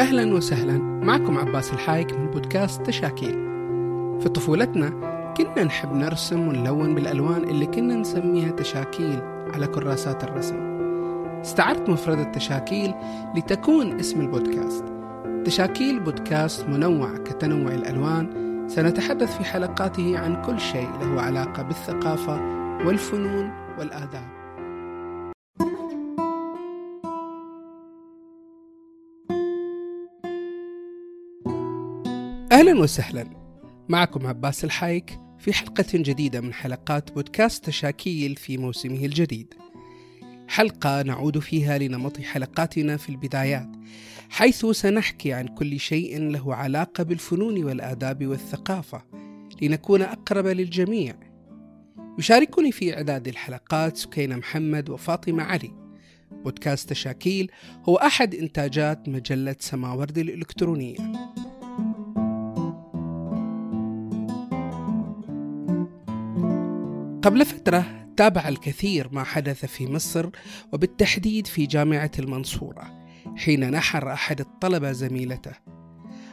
أهلا وسهلا. معكم عباس الحايك من بودكاست تشاكيل. في طفولتنا كنا نحب نرسم ونلون بالألوان اللي كنا نسميها تشاكيل على كراسات الرسم. استعرت مفردة تشاكيل لتكون اسم البودكاست. تشاكيل بودكاست منوع كتنوع الألوان. سنتحدث في حلقاته عن كل شيء له علاقة بالثقافة والفنون والآداب. أهلا وسهلا. معكم عباس الحايك في حلقة جديدة من حلقات بودكاست تشاكيل في موسمه الجديد. حلقة نعود فيها لنمط حلقاتنا في البدايات حيث سنحكي عن كل شيء له علاقة بالفنون والآداب والثقافة لنكون أقرب للجميع. يشاركني في إعداد الحلقات سكينة محمد وفاطمة علي. بودكاست تشاكيل هو أحد إنتاجات مجلة سماورد الإلكترونية. قبل فترة تابع الكثير ما حدث في مصر وبالتحديد في جامعة المنصورة حين نحر أحد الطلبة زميلته.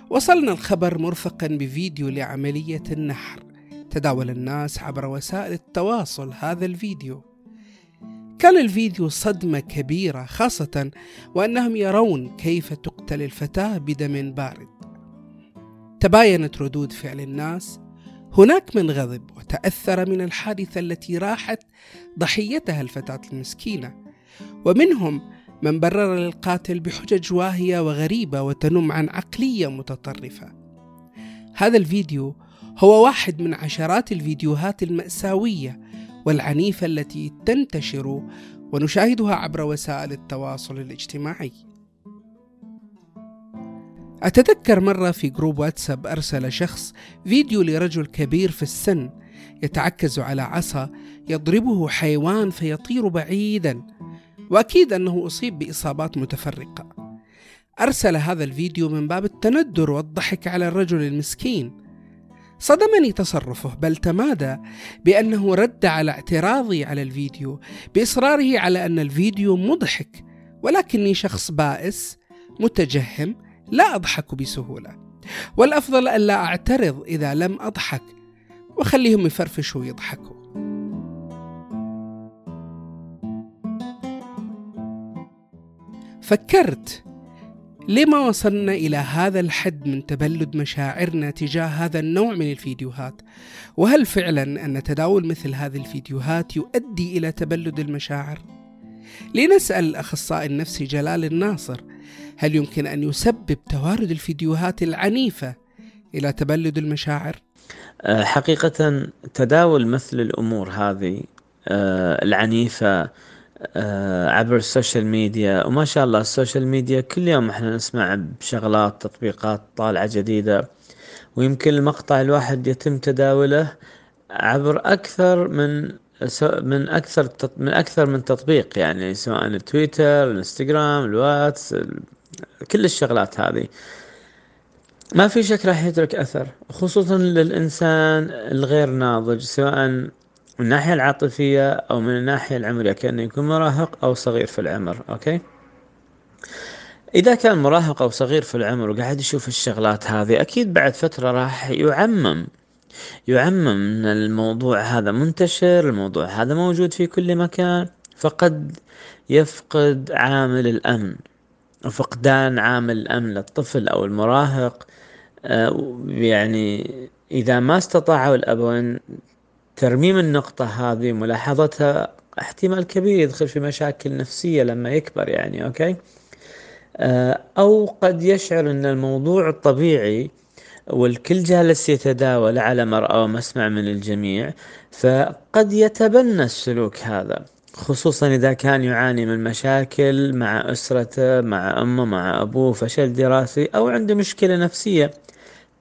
وصلنا الخبر مرفقا بفيديو لعملية النحر تداول الناس عبر وسائل التواصل هذا الفيديو. كان الفيديو صدمة كبيرة خاصة وأنهم يرون كيف تقتل الفتاة بدم بارد. تباينت ردود فعل الناس هناك من غضب وتأثر من الحادثة التي راحت ضحيتها الفتاة المسكينة. ومنهم من برر للقاتل بحجج واهية وغريبة وتنم عن عقلية متطرفة. هذا الفيديو هو واحد من عشرات الفيديوهات المأساوية والعنيفة التي تنتشر ونشاهدها عبر وسائل التواصل الاجتماعي. أتذكر مرة في group واتساب أرسل شخص فيديو لرجل كبير في السن يتعكز على عصا يضربه حيوان فيطير بعيدا وأكيد أنه أصيب بإصابات متفرقة. أرسل هذا الفيديو من باب التندر والضحك على الرجل المسكين. صدمني تصرفه بل تمادى بأنه رد على اعتراضي على الفيديو بإصراره على أن الفيديو مضحك ولكني شخص بائس متجهم لا أضحك بسهولة والأفضل ألا أعترض إذا لم أضحك وخليهم يفرفشوا ويضحكوا فكرت لما وصلنا إلى هذا الحد من تبلد مشاعرنا تجاه هذا النوع من الفيديوهات؟ وهل فعلا أن تداول مثل هذه الفيديوهات يؤدي إلى تبلد المشاعر؟ لنسأل الأخصائي النفسي جلال الناصر هل يمكن أن يسبب توارد الفيديوهات العنيفة إلى تبلد المشاعر؟ أه، حقيقة تداول مثل الأمور هذه أه، العنيفة أه، عبر ال social media وما شاء الله ال social media كل يوم إحنا نسمع بشغلات تطبيقات طالعة جديدة ويمكن المقطع الواحد يتم تداوله عبر أكثر من من أكثر من أكثر من تطبيق يعني سواء التويتر الانستغرام الواتس كل الشغلات هذه. ما في شك راح يترك أثر خصوصا للإنسان الغير ناضج سواء من الناحية العاطفية أو من الناحية العمرية كأنه يكون مراهق أو صغير في العمر أوكي؟ إذا كان مراهق أو صغير في العمر وقاعد يشوف الشغلات هذه أكيد بعد فترة راح يعمم. يعمم إن الموضوع هذا منتشر الموضوع هذا موجود في كل مكان. فقد يفقد عامل الأمن وفقدان عامل الأمن للطفل أو المراهق. آه، يعني إذا ما استطاعوا الأبوين ترميم النقطة هذه ملاحظتها احتمال كبير يدخل في مشاكل نفسية لما يكبر يعني أوكي؟ آه، أو قد يشعر إن الموضوع الطبيعي والكل جالس يتداول على مرأى ومسمع من الجميع فقد يتبنى السلوك هذا خصوصا إذا كان يعاني من مشاكل مع أسرته مع أمه مع أبوه فشل دراسي أو عنده مشكلة نفسية.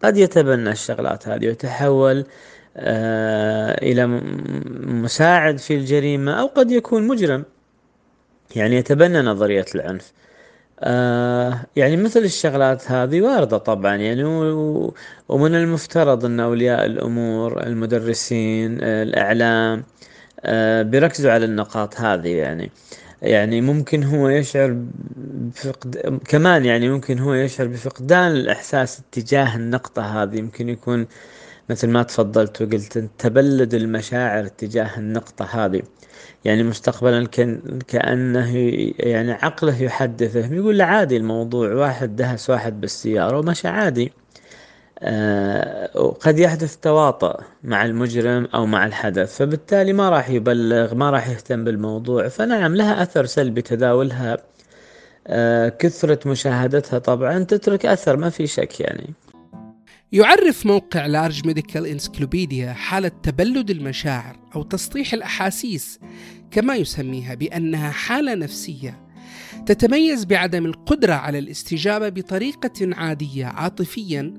قد يتبنى الشغلات هذه ويتحول آه إلى مساعد في الجريمة أو قد يكون مجرم. يعني يتبنى نظرية العنف. آه يعني مثل الشغلات هذه واردة طبعا يعني ومن المفترض أن أولياء الأمور المدرسين الإعلام آه بيركزوا على النقاط هذه يعني. يعني ممكن هو يشعر بفقد كمان يعني ممكن هو يشعر بفقدان الإحساس اتجاه النقطة هذه. يمكن يكون مثل ما تفضلت وقلت تبلد المشاعر تجاه النقطة هذه. يعني مستقبلا كأنه يعني عقله يحدثه. يقول له عادي الموضوع واحد دهس واحد بالسيارة ومشى عادي. آه وقد يحدث تواطؤ مع المجرم أو مع الحدث فبالتالي ما راح يبلغ ما راح يهتم بالموضوع. فنعم لها أثر سلبي تداولها. آه كثرة مشاهدتها طبعا تترك أثر ما في شك يعني. يعرف موقع Large Medical Encyclopedia حالة تبلد المشاعر أو تسطيح الأحاسيس كما يسميها بأنها حالة نفسية تتميز بعدم القدرة على الاستجابة بطريقة عادية عاطفيا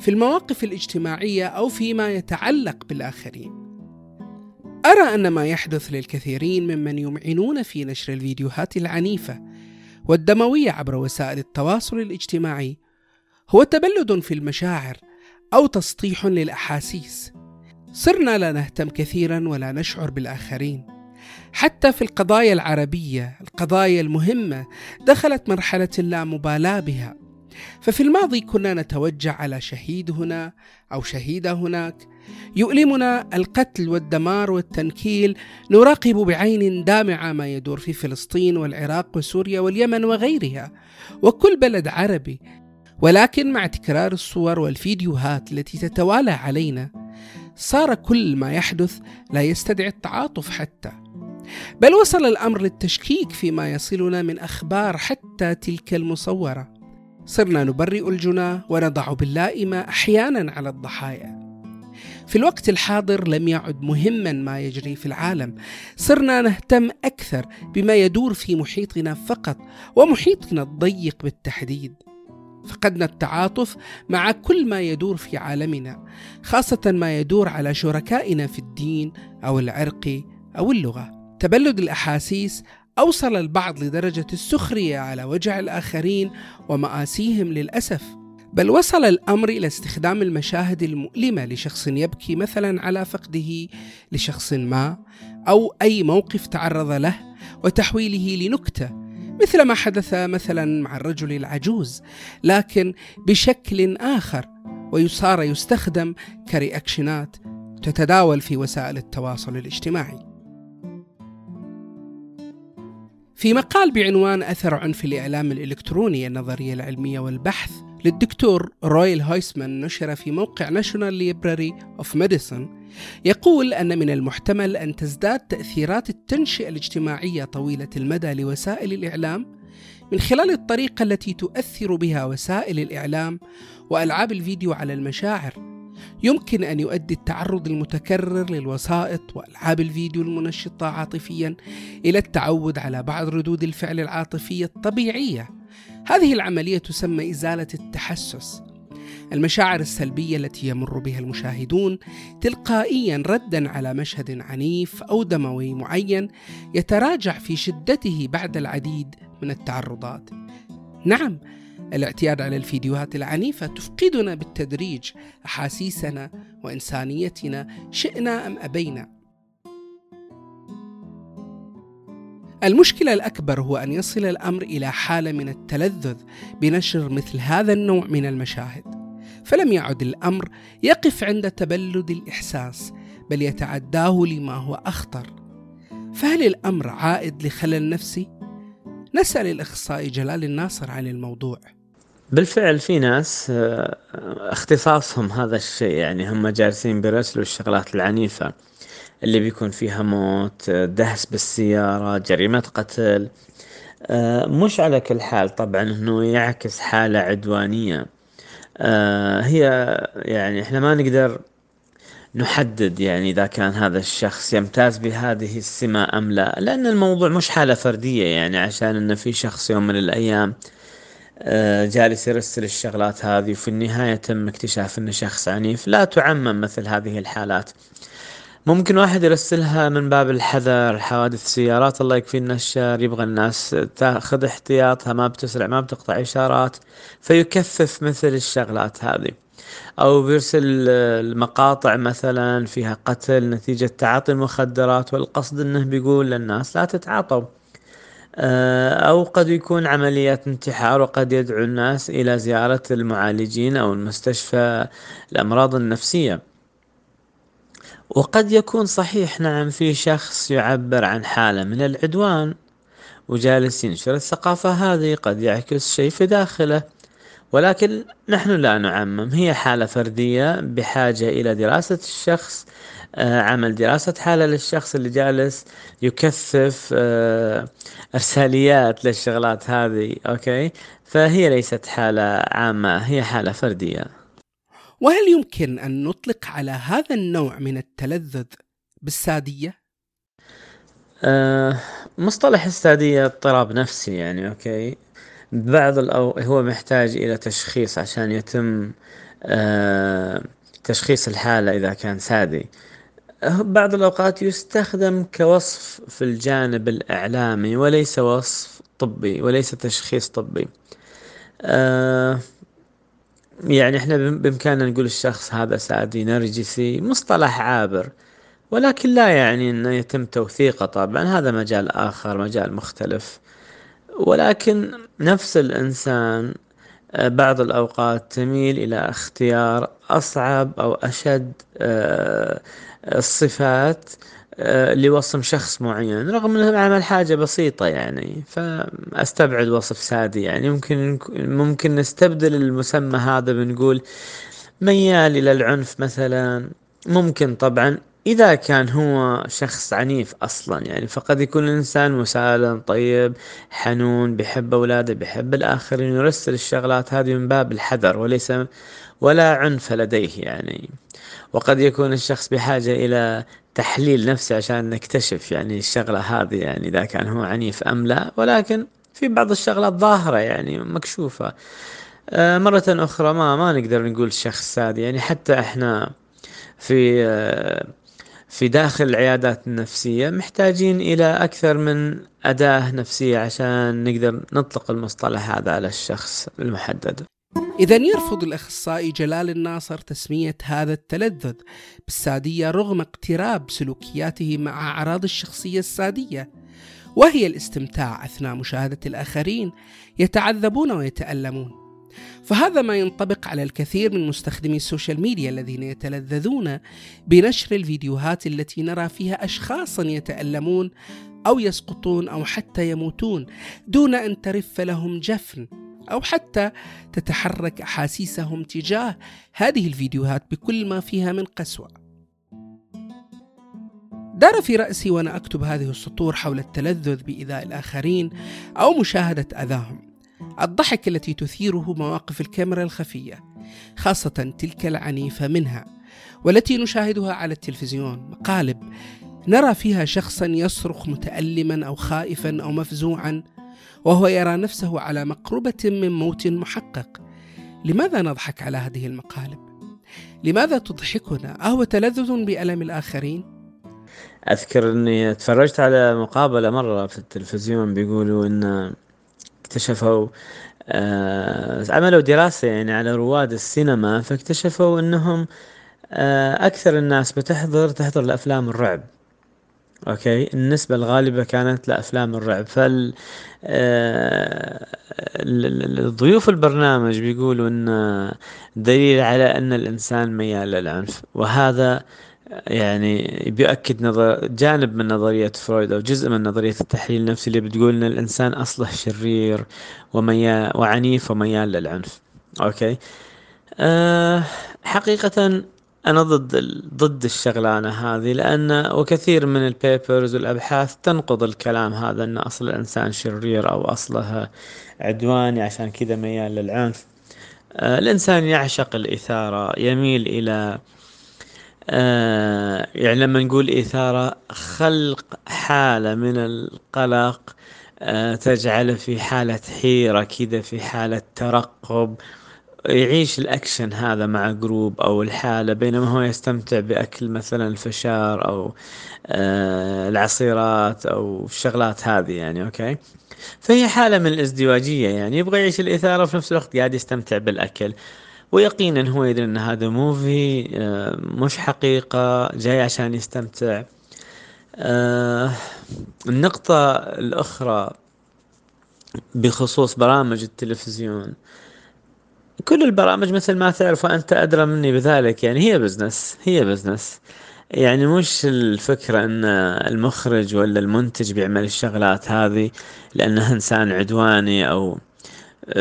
في المواقف الاجتماعية أو فيما يتعلق بالآخرين. أرى أن ما يحدث للكثيرين ممن يمعنون في نشر الفيديوهات العنيفة والدموية عبر وسائل التواصل الاجتماعي هو تبلد في المشاعر أو تسطيح للأحاسيس. صرنا لا نهتم كثيرا ولا نشعر بالآخرين. حتى في القضايا العربية، القضايا المهمة دخلت مرحلة اللامبالاة بها. ففي الماضي كنا نتوجع على شهيد هنا أو شهيدة هناك يؤلمنا القتل والدمار والتنكيل نراقب بعين دامعة ما يدور في فلسطين والعراق وسوريا واليمن وغيرها وكل بلد عربي ولكن مع تكرار الصور والفيديوهات التي تتوالى علينا صار كل ما يحدث لا يستدعي التعاطف حتى. بل وصل الأمر للتشكيك فيما يصلنا من أخبار حتى تلك المصورة. صرنا نبرئ الجنى ونضع باللائمة أحيانا على الضحايا. في الوقت الحاضر لم يعد مهما ما يجري في العالم. صرنا نهتم أكثر بما يدور في محيطنا فقط ومحيطنا الضيق بالتحديد. فقدنا التعاطف مع كل ما يدور في عالمنا خاصة ما يدور على شركائنا في الدين أو العرق أو اللغة. تبلد الأحاسيس أوصل البعض لدرجة السخرية على وجع الآخرين ومآسيهم للأسف. بل وصل الأمر إلى استخدام المشاهد المؤلمة لشخص يبكي مثلا على فقده لشخص ما أو أي موقف تعرض له وتحويله لنكتة مثل ما حدث مثلا مع الرجل العجوز لكن بشكل آخر ويصار يستخدم كريأكشنات تتداول في وسائل التواصل الاجتماعي. في مقال بعنوان أثر عنف الإعلام الإلكتروني النظرية العلمية والبحث للدكتور رويل هويسمان نشر في موقع National Library of Medicine يقول أن من المحتمل أن تزداد تأثيرات التنشئة الاجتماعية طويلة المدى لوسائل الإعلام من خلال الطريقة التي تؤثر بها وسائل الإعلام وألعاب الفيديو على المشاعر. يمكن أن يؤدي التعرض المتكرر للوسائط وألعاب الفيديو المنشطة عاطفيا إلى التعود على بعض ردود الفعل العاطفية الطبيعية. هذه العملية تسمى إزالة التحسس. المشاعر السلبية التي يمر بها المشاهدون تلقائيا ردا على مشهد عنيف أو دموي معين يتراجع في شدته بعد العديد من التعرضات نعم الاعتياد على الفيديوهات العنيفة تفقدنا بالتدريج أحاسيسنا وإنسانيتنا شئنا أم أبينا. المشكلة الأكبر هو أن يصل الأمر إلى حالة من التلذذ بنشر مثل هذا النوع من المشاهد، فلم يعد الأمر يقف عند تبلد الإحساس، بل يتعداه لما هو أخطر. فهل الأمر عائد لخلل نفسي؟ نسأل الأخصائي جلال الناصر عن الموضوع. بالفعل في ناس آه، اختصاصهم هذا الشيء يعني هم جالسين بيرسلوا الشغلات العنيفة اللي بيكون فيها موت دهس بالسيارة جريمة قتل آه، مش على كل حال طبعا انه يعكس حالة عدوانية آه، هي يعني إحنا ما نقدر نحدد يعني إذا كان هذا الشخص يمتاز بهذه السمة أم لا لأن الموضوع مش حالة فردية يعني عشان إنه في شخص يوم من الأيام آه، جالس يرسل الشغلات هذه وفي النهاية تم اكتشاف إنه شخص عنيف. لا تعمم مثل هذه الحالات. ممكن واحد يرسلها من باب الحذر حوادث سيارات الله يكفينا الشر يبغى الناس تاخذ احتياطها ما بتسرع ما بتقطع إشارات فيكثف مثل الشغلات هذه. أو بيرسل المقاطع مثلا فيها قتل نتيجة تعاطي المخدرات والقصد إنه بيقول للناس لا تتعاطوا. آه، أو قد يكون عمليات انتحار وقد يدعو الناس إلى زيارة المعالجين أو المستشفى الأمراض النفسية. وقد يكون صحيح نعم في شخص يعبر عن حالة من العدوان وجالس ينشر الثقافة هذه قد يعكس شيء في داخله. ولكن نحن لا نعمم هي حالة فردية بحاجة إلى دراسة الشخص آه، عمل دراسة حالة للشخص اللي جالس يكثف آه، إرساليات للشغلات هذه أوكي؟ فهي ليست حالة عامة هي حالة فردية. وهل يمكن أن نطلق على هذا النوع من التلذذ بالسادية؟ أه مصطلح السادية اضطراب نفسي يعني أوكي؟ بعض الأو هو محتاج إلى تشخيص عشان يتم أه تشخيص الحالة إذا كان سادي. بعض الأوقات يستخدم كوصف في الجانب الإعلامي وليس وصف طبي وليس تشخيص طبي. أه يعني إحنا بإمكاننا نقول الشخص هذا سادي نرجسي مصطلح عابر. ولكن لا يعني إنه يتم توثيقه طبعا هذا مجال آخر مجال مختلف. ولكن نفس الإنسان آه، بعض الأوقات تميل إلى اختيار أصعب أو أشد آه، الصفات آه، لوصم شخص معين رغم إنه عمل حاجة بسيطة يعني فأستبعد وصف سادي يعني. ممكن ممكن نستبدل المسمى هذا بنقول ميال إلى العنف مثلا. ممكن طبعا إذا كان هو شخص عنيف أصلا يعني فقد يكون الإنسان مسالم طيب حنون بيحب أولاده بيحب الآخرين يرسل الشغلات هذه من باب الحذر وليس ولا عنف لديه يعني. وقد يكون الشخص بحاجة إلى تحليل نفسي عشان نكتشف يعني الشغلة هذه يعني إذا كان هو عنيف أم لا. ولكن في بعض الشغلات ظاهرة يعني مكشوفة. آه، مرة أخرى ما ما نقدر نقول شخص سادي يعني حتى إحنا في آه، في داخل العيادات النفسية محتاجين إلى أكثر من أداة نفسية عشان نقدر نطلق المصطلح هذا على الشخص المحدد. إذا يرفض الأخصائي جلال الناصر تسمية هذا التلذذ بالسادية رغم اقتراب سلوكياته مع أعراض الشخصية السادية وهي الاستمتاع أثناء مشاهدة الآخرين يتعذبون ويتألمون. فهذا ما ينطبق على الكثير من مستخدمي ال social media الذين يتلذذون بنشر الفيديوهات التي نرى فيها اشخاصا يتألمون أو يسقطون أو حتى يموتون دون أن ترف لهم جفن. أو حتى تتحرك أحاسيسهم تجاه هذه الفيديوهات بكل ما فيها من قسوة. دار في رأسي وأنا أكتب هذه السطور حول التلذذ بإيذاء الآخرين أو مشاهدة أذاهم. الضحك التي تثيره مواقف الكاميرا الخفية خاصة تلك العنيفة منها والتي نشاهدها على التلفزيون مقالب نرى فيها شخصا يصرخ متالما أو خائفا أو مفزوعا وهو يرى نفسه على مقربة من موت محقق. لماذا نضحك على هذه المقالب؟ لماذا تضحكنا؟ أهو تلذذ بألم الآخرين. أذكر أني تفرجت على مقابلة مرة في التلفزيون بيقولوا إن اكتشفوا آه عملوا دراسة يعني على رواد السينما فاكتشفوا إنهم آه أكثر الناس بتحضر تحضر لأفلام الرعب. أوكي النسبة الغالبة كانت لافلام الرعب فال آه ضيوف البرنامج بيقولوا ان دليل على ان الانسان ميال للعنف وهذا يعني بيؤكد نظر جانب من نظرية فرويد أو جزء من نظرية التحليل النفسي اللي بتقول إن الإنسان أصله شرير وميال وعنيف وميال للعنف okay أه حقيقة أنا ضد ضد الشغلانة هذه لأن وكثير من ال papers والأبحاث تنقض الكلام هذا أن أصل الإنسان شرير أو أصله عدواني عشان كذا ميال للعنف. أه الإنسان يعشق الإثارة يميل إلى آه يعني لما نقول إثارة خلق حالة من القلق آه تجعله في حالة حيرة كذا في حالة ترقب. يعيش الأكشن هذا مع group أو الحالة بينما هو يستمتع بأكل مثلا الفشار أو آه العصيرات أو الشغلات هذه يعني okay؟ فهي حالة من الازدواجية يعني يبغى يعيش الإثارة وفي نفس الوقت قاعد يستمتع بالأكل. ويقينا هو يدري إن هذا movie آه، مش حقيقة جاي عشان يستمتع. آه، النقطة الأخرى بخصوص برامج التلفزيون. كل البرامج مثل ما تعرف وأنت أدرى مني بذلك يعني هي business هي business يعني مش الفكرة إن المخرج ولا المنتج بيعمل الشغلات هذه لأنه إنسان عدواني أو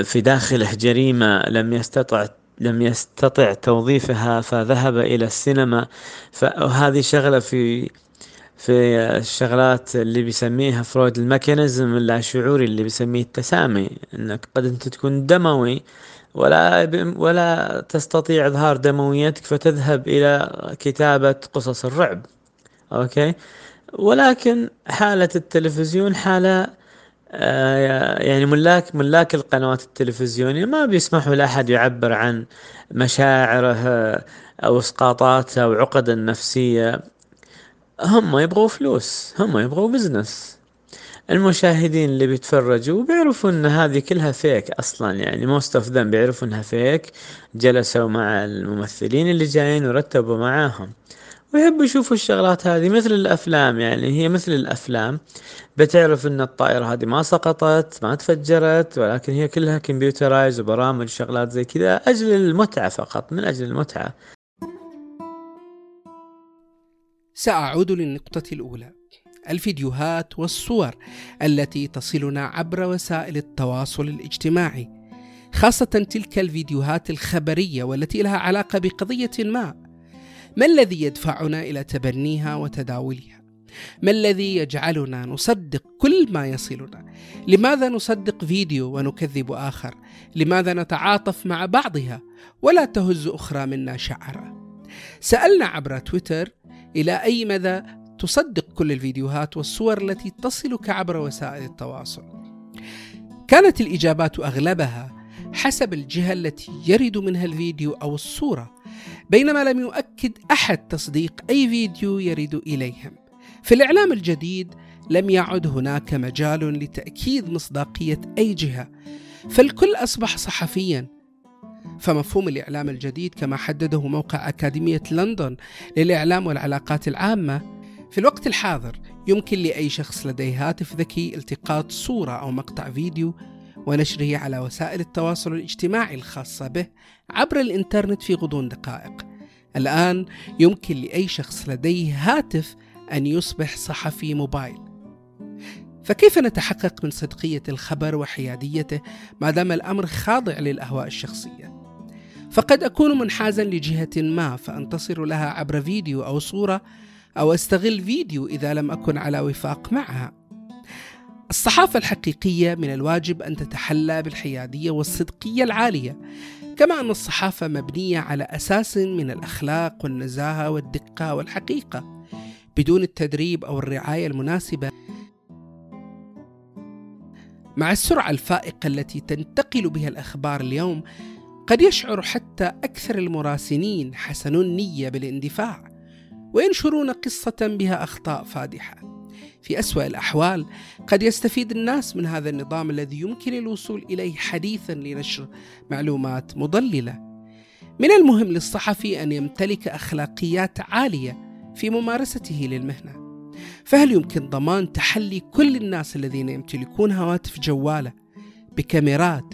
في داخله جريمة لم يستطع لم يستطع توظيفها فذهب إلى السينما. فهذه شغلة في في الشغلات اللي بيسميها فرويد ال mechanism اللاشعوري اللي بيسميه التسامي إنك قد أنت تكون دموي ولا ولا تستطيع إظهار دمويتك فتذهب إلى كتابة قصص الرعب. okay؟ ولكن حالة التلفزيون حالة آه، يعني ملاك ملاك القنوات التلفزيونية ما بيسمحوا لأحد يعبر عن مشاعره أو إسقاطاته أو عقده النفسية هم يبغوا فلوس هم يبغوا business المشاهدين اللي بيتفرجوا بيعرفوا إن هذه كلها fake أصلا يعني most of them بيعرفوا إنها fake جلسوا مع الممثلين اللي جايين ورتبوا معاهم. ويحبوا يشوفوا الشغلات هذه مثل الأفلام يعني هي مثل الأفلام. بتعرف إن الطائرة هذه ما سقطت ما تفجرت ولكن هي كلها كمبيوترايز وبرامج وشغلات زي كذا أجل المتعة فقط من أجل المتعة. سأعود للنقطة الأولى. الفيديوهات والصور التي تصلنا عبر وسائل التواصل الاجتماعي خاصة تلك الفيديوهات الخبرية والتي لها علاقة بقضية ما. ما الذي يدفعنا إلى تبنيها وتداولها؟ ما الذي يجعلنا نصدق كل ما يصلنا؟ لماذا نصدق فيديو ونكذب آخر؟ لماذا نتعاطف مع بعضها ولا تهز أخرى منا شعرا سألنا عبر تويتر إلى أي مدى تصدق كل الفيديوهات والصور التي تصلك عبر وسائل التواصل. كانت الإجابات أغلبها حسب الجهة التي يرد منها الفيديو أو الصورة بينما لم يؤكد أحد تصديق أي فيديو يرد إليهم. في الإعلام الجديد لم يعد هناك مجال لتأكيد مصداقية أي جهة فالكل أصبح صحفيا. فمفهوم الإعلام الجديد كما حدده موقع أكاديمية لندن للإعلام والعلاقات العامة في الوقت الحاضر يمكن لأي شخص لديه هاتف ذكي التقاط صورة أو مقطع فيديو ونشره على وسائل التواصل الاجتماعي الخاصة به عبر الإنترنت في غضون دقائق. الآن يمكن لأي شخص لديه هاتف أن يصبح صحفي موبايل. فكيف نتحقق من صدقية الخبر وحياديته ما دام الأمر خاضع للأهواء الشخصية؟ فقد أكون منحازا لجهة ما فأنتصر لها عبر فيديو أو صورة أو أستغل فيديو إذا لم أكن على وفاق معها الصحافة الحقيقية من الواجب أن تتحلى بالحيادية والصدقية العالية، كما أن الصحافة مبنية على أساس من الأخلاق والنزاهة والدقة والحقيقة، بدون التدريب أو الرعاية المناسبة. مع السرعة الفائقة التي تنتقل بها الأخبار اليوم، قد يشعر حتى أكثر المراسلين حسن النية بالاندفاع، وينشرون قصة بها أخطاء فادحة. في أسوأ الأحوال قد يستفيد الناس من هذا النظام الذي يمكن الوصول إليه حديثا لنشر معلومات مضللة. من المهم للصحفي أن يمتلك أخلاقيات عالية في ممارسته للمهنة. فهل يمكن ضمان تحلي كل الناس الذين يمتلكون هواتف جوالة بكاميرات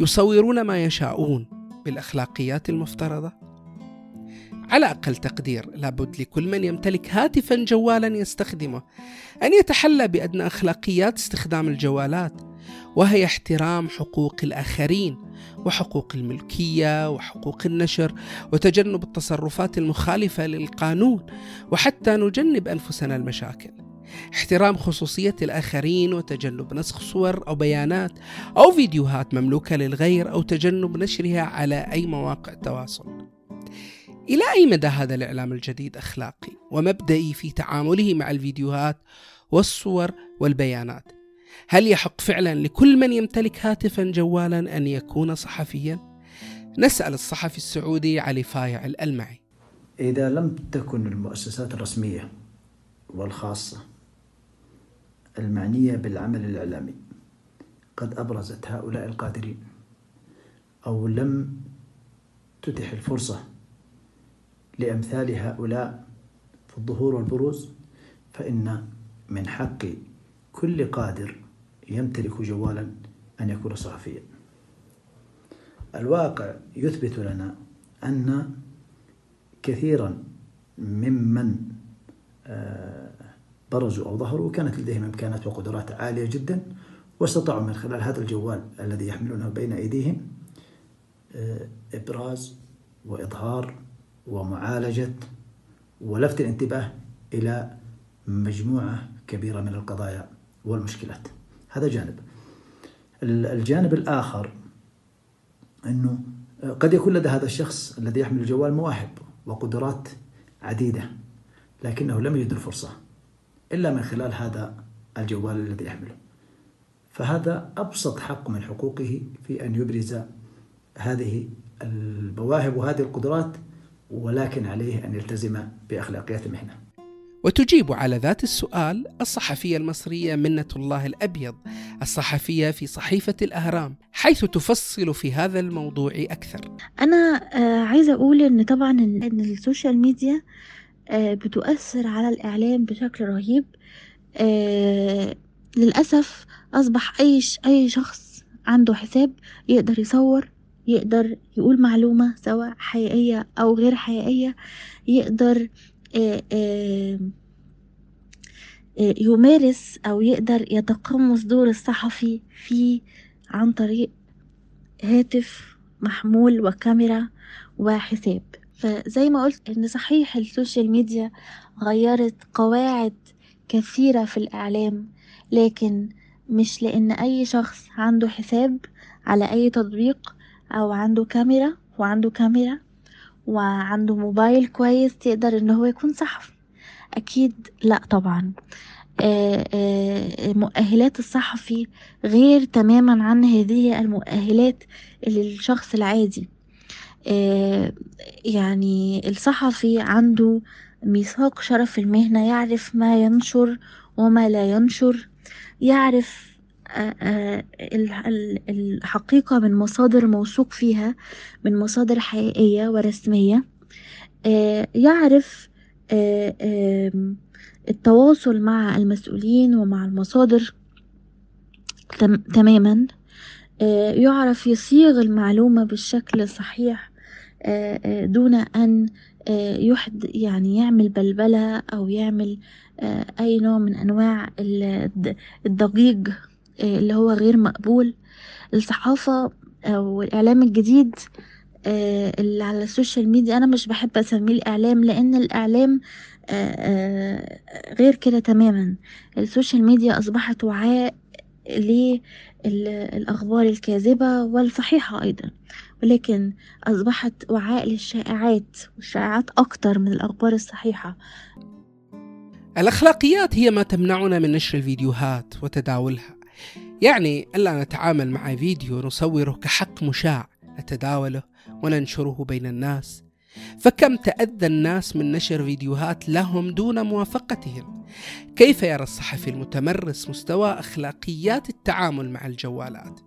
يصورون ما يشاءون بالأخلاقيات المفترضة؟ على أقل تقدير لابد لكل من يمتلك هاتفا جوالا يستخدمه. أن يتحلى بأدنى أخلاقيات استخدام الجوالات وهي احترام حقوق الآخرين وحقوق الملكية وحقوق النشر وتجنب التصرفات المخالفة للقانون وحتى نجنب أنفسنا المشاكل. احترام خصوصية الآخرين وتجنب نسخ صور أو بيانات أو فيديوهات مملوكة للغير أو تجنب نشرها على أي مواقع تواصل. إلى أي مدى هذا الإعلام الجديد أخلاقي ومبدئي في تعامله مع الفيديوهات والصور والبيانات؟ هل يحق فعلا لكل من يمتلك هاتفا جوالا أن يكون صحفيا؟ نسأل الصحفي السعودي علي فايع الألمعي إذا لم تكن المؤسسات الرسمية والخاصة المعنية بالعمل الإعلامي قد أبرزت هؤلاء القادرين أو لم تتح الفرصة لأمثال هؤلاء في الظهور والبروز فإن من حق كل قادر يمتلك جوالا أن يكون صحفيا الواقع يثبت لنا أن كثيرا ممن آه، برزوا أو ظهروا كانت لديهم إمكانات وقدرات عالية جدا واستطاعوا من خلال هذا الجوال الذي يحملونه بين أيديهم آه، إبراز وإظهار ومعالجة ولفت الانتباه إلى مجموعة كبيرة من القضايا والمشكلات. هذا جانب. الجانب الآخر أنه قد يكون لدى هذا الشخص الذي يحمل الجوال مواهب وقدرات عديدة لكنه لم يجد الفرصة إلا من خلال هذا الجوال الذي يحمله. فهذا أبسط حق من حقوقه في أن يبرز هذه المواهب وهذه القدرات ولكن عليه أن يلتزم بأخلاقيات المهنة. وتجيب على ذات السؤال الصحفية المصرية منة الله الأبيض الصحفية في صحيفة الأهرام حيث تفصل في هذا الموضوع أكثر. أنا آه، عايزة أقول أن طبعا أن السوشيال ميديا آه، بتؤثر على الإعلام بشكل رهيب. آه، للأسف أصبح أي أي شخص عنده حساب يقدر يصور يقدر يقول معلومة سواء حقيقية أو غير حقيقية يقدر آه، آه، آه، يمارس أو يقدر يتقمص دور الصحفي في عن طريق هاتف محمول وكاميرا وحساب. فزي ما قلت إن صحيح ال social media غيرت قواعد كثيرة في الإعلام لكن مش لأن أي شخص عنده حساب على أي تطبيق أو عنده كاميرا وعنده كاميرا وعنده موبايل كويس يقدر إن هو يكون صحفي. أكيد لا طبعا. آه، آه، مؤهلات الصحفي غير تماما عن هذه المؤهلات للشخص العادي. آه، يعني الصحفي عنده ميثاق شرف المهنة يعرف ما ينشر وما لا ينشر يعرف الحقيقة من مصادر موثوق فيها من مصادر حقيقية ورسمية آه، يعرف آه، التواصل مع المسؤولين ومع المصادر تماما آه، يعرف يصيغ المعلومة بالشكل الصحيح دون أن يحد يعني يعمل بلبلة أو يعمل أي نوع من أنواع الضجيج آه، اللي هو غير مقبول. الصحافة أو الإعلام الجديد آه، اللي على ال social media. أنا مش بحب أسميه الإعلام لأن الإعلام آه، غير كده تماما. ال social media أصبحت وعاء للأخبار الكاذبة والصحيحة أيضا. ولكن أصبحت وعاء للشائعات والشائعات أكتر من الأخبار الصحيحة. الأخلاقيات هي ما تمنعنا من نشر الفيديوهات وتداولها. يعني ألا نتعامل مع فيديو نصوره كحق مشاع نتداوله وننشره بين الناس؟ فكم تأذى الناس من نشر فيديوهات لهم دون موافقتهم؟ كيف يرى الصحفي المتمرس مستوى أخلاقيات التعامل مع الجوالات؟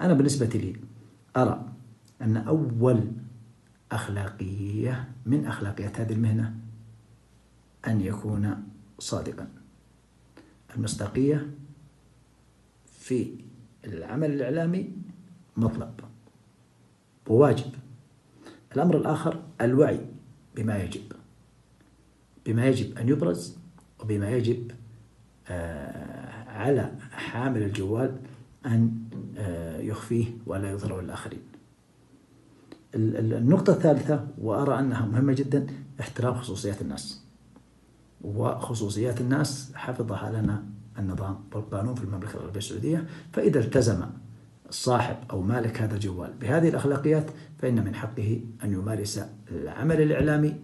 أنا بالنسبة لي أرى أن أول أخلاقية من أخلاقيات هذه المهنة أن يكون صادقا. المصداقية في العمل الإعلامي مطلب وواجب. الأمر الآخر الوعي بما يجب بما يجب أن يبرز وبما يجب آه، على حامل الجوال أن آه، يخفيه ولا يظهره للآخرين. النقطة الثالثة وأرى أنها مهمة جدا احترام خصوصيات الناس. وخصوصيات الناس حفظها لنا النظام والقانون في المملكة العربية السعودية فإذا التزم صاحب أو مالك هذا الجوال بهذه الأخلاقيات فإن من حقه أن يمارس العمل الإعلامي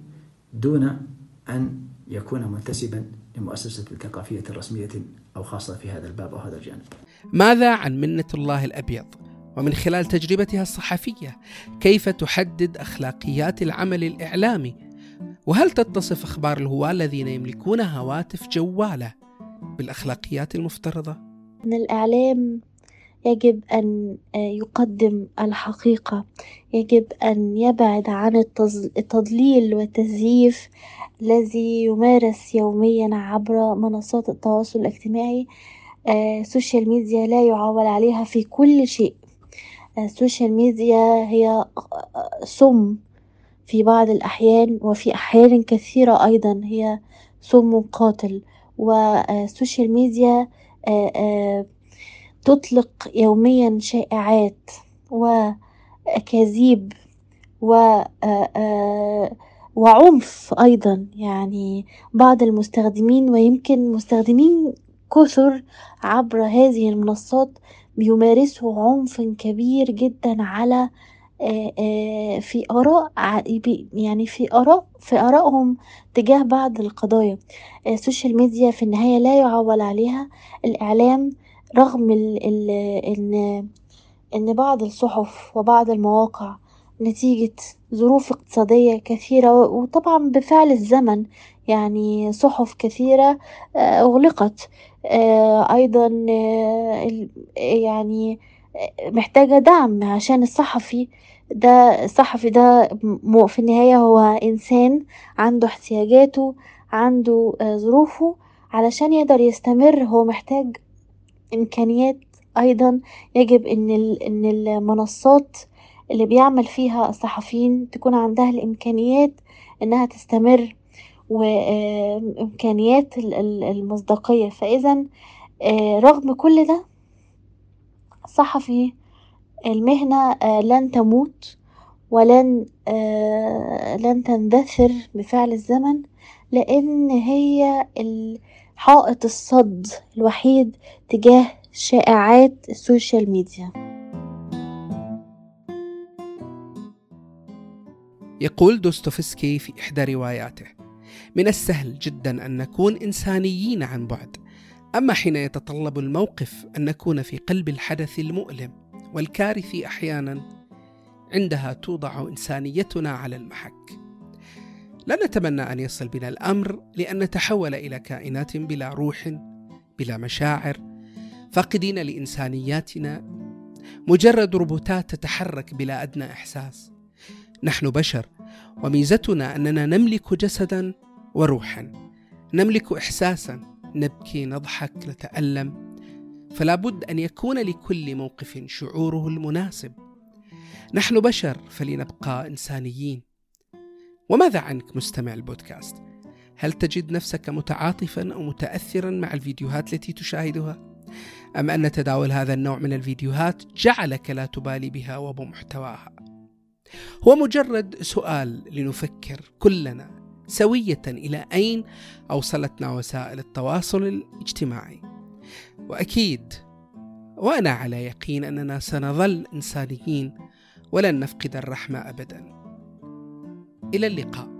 دون أن يكون منتسبا لمؤسسة ثقافية رسمية أو خاصة في هذا الباب أو هذا الجانب ماذا عن منة الله الأبيض؟ ومن خلال تجربتها الصحفية كيف تحدد أخلاقيات العمل الإعلامي؟ وهل تتصف أخبار الهواة الذين يملكون هواتف جوالة بالأخلاقيات المفترضة؟ أن الإعلام يجب أن يقدم الحقيقة يجب أن يبعد عن التضليل والتزييف الذي يمارس يوميا عبر منصات التواصل الاجتماعي. آه، السوشيال ميديا لا يعول عليها في كل شيء. ال social media هي سم في بعض الأحيان وفي أحيان كثيرة أيضا هي سم قاتل. وال social media تطلق يوميا شائعات وأكاذيب و وعنف أيضا. يعني بعض المستخدمين ويمكن مستخدمين كثر عبر هذه المنصات بيمارسوا عنف كبير جدا على في آراء يعني في آراء في آرائهم تجاه بعض القضايا. السوشيال ميديا في النهاية لا يعول عليها الإعلام رغم ال ال إن إن بعض الصحف وبعض المواقع نتيجة ظروف اقتصادية كثيرة وطبعا بفعل الزمن يعني صحف كثيرة أغلقت. أيضا يعني محتاجة دعم عشان الصحفي ده الصحفي ده في النهاية هو إنسان عنده احتياجاته عنده ظروفه علشان يقدر يستمر. هو محتاج إمكانيات أيضا. يجب إن المنصات اللي بيعمل فيها الصحفيين تكون عندها الإمكانيات إنها تستمر وإمكانيات المصداقية. فإذا رغم كل ده صحفي المهنة لن تموت ولن لن تندثر بفعل الزمن لأن هي حائط الصد الوحيد تجاه شائعات السوشيال ميديا. يقول دوستوفسكي في إحدى رواياته من السهل جدا أن نكون إنسانيين عن بعد أما حين يتطلب الموقف أن نكون في قلب الحدث المؤلم والكارثي أحيانا عندها توضع إنسانيتنا على المحك. لا نتمنى أن يصل بنا الأمر لأن نتحول إلى كائنات بلا روح بلا مشاعر فاقدين لإنسانياتنا. مجرد روبوتات تتحرك بلا أدنى إحساس. نحن بشر وميزتنا أننا نملك جسدا وروحا. نملك إحساسا نبكي نضحك نتألم فلا بد أن يكون لكل موقف شعوره المناسب نحن بشر فلنبقى إنسانيين وماذا عنك مستمع البودكاست؟ هل تجد نفسك متعاطفا أو متأثرا مع الفيديوهات التي تشاهدها؟ أم أن تداول هذا النوع من الفيديوهات جعلك لا تبالي بها وبمحتواها؟ هو مجرد سؤال لنفكر كلنا سوية إلى أين أوصلتنا وسائل التواصل الاجتماعي؟ وأكيد وأنا على يقين أننا سنظل إنسانيين ولن نفقد الرحمة أبدا. إلى اللقاء.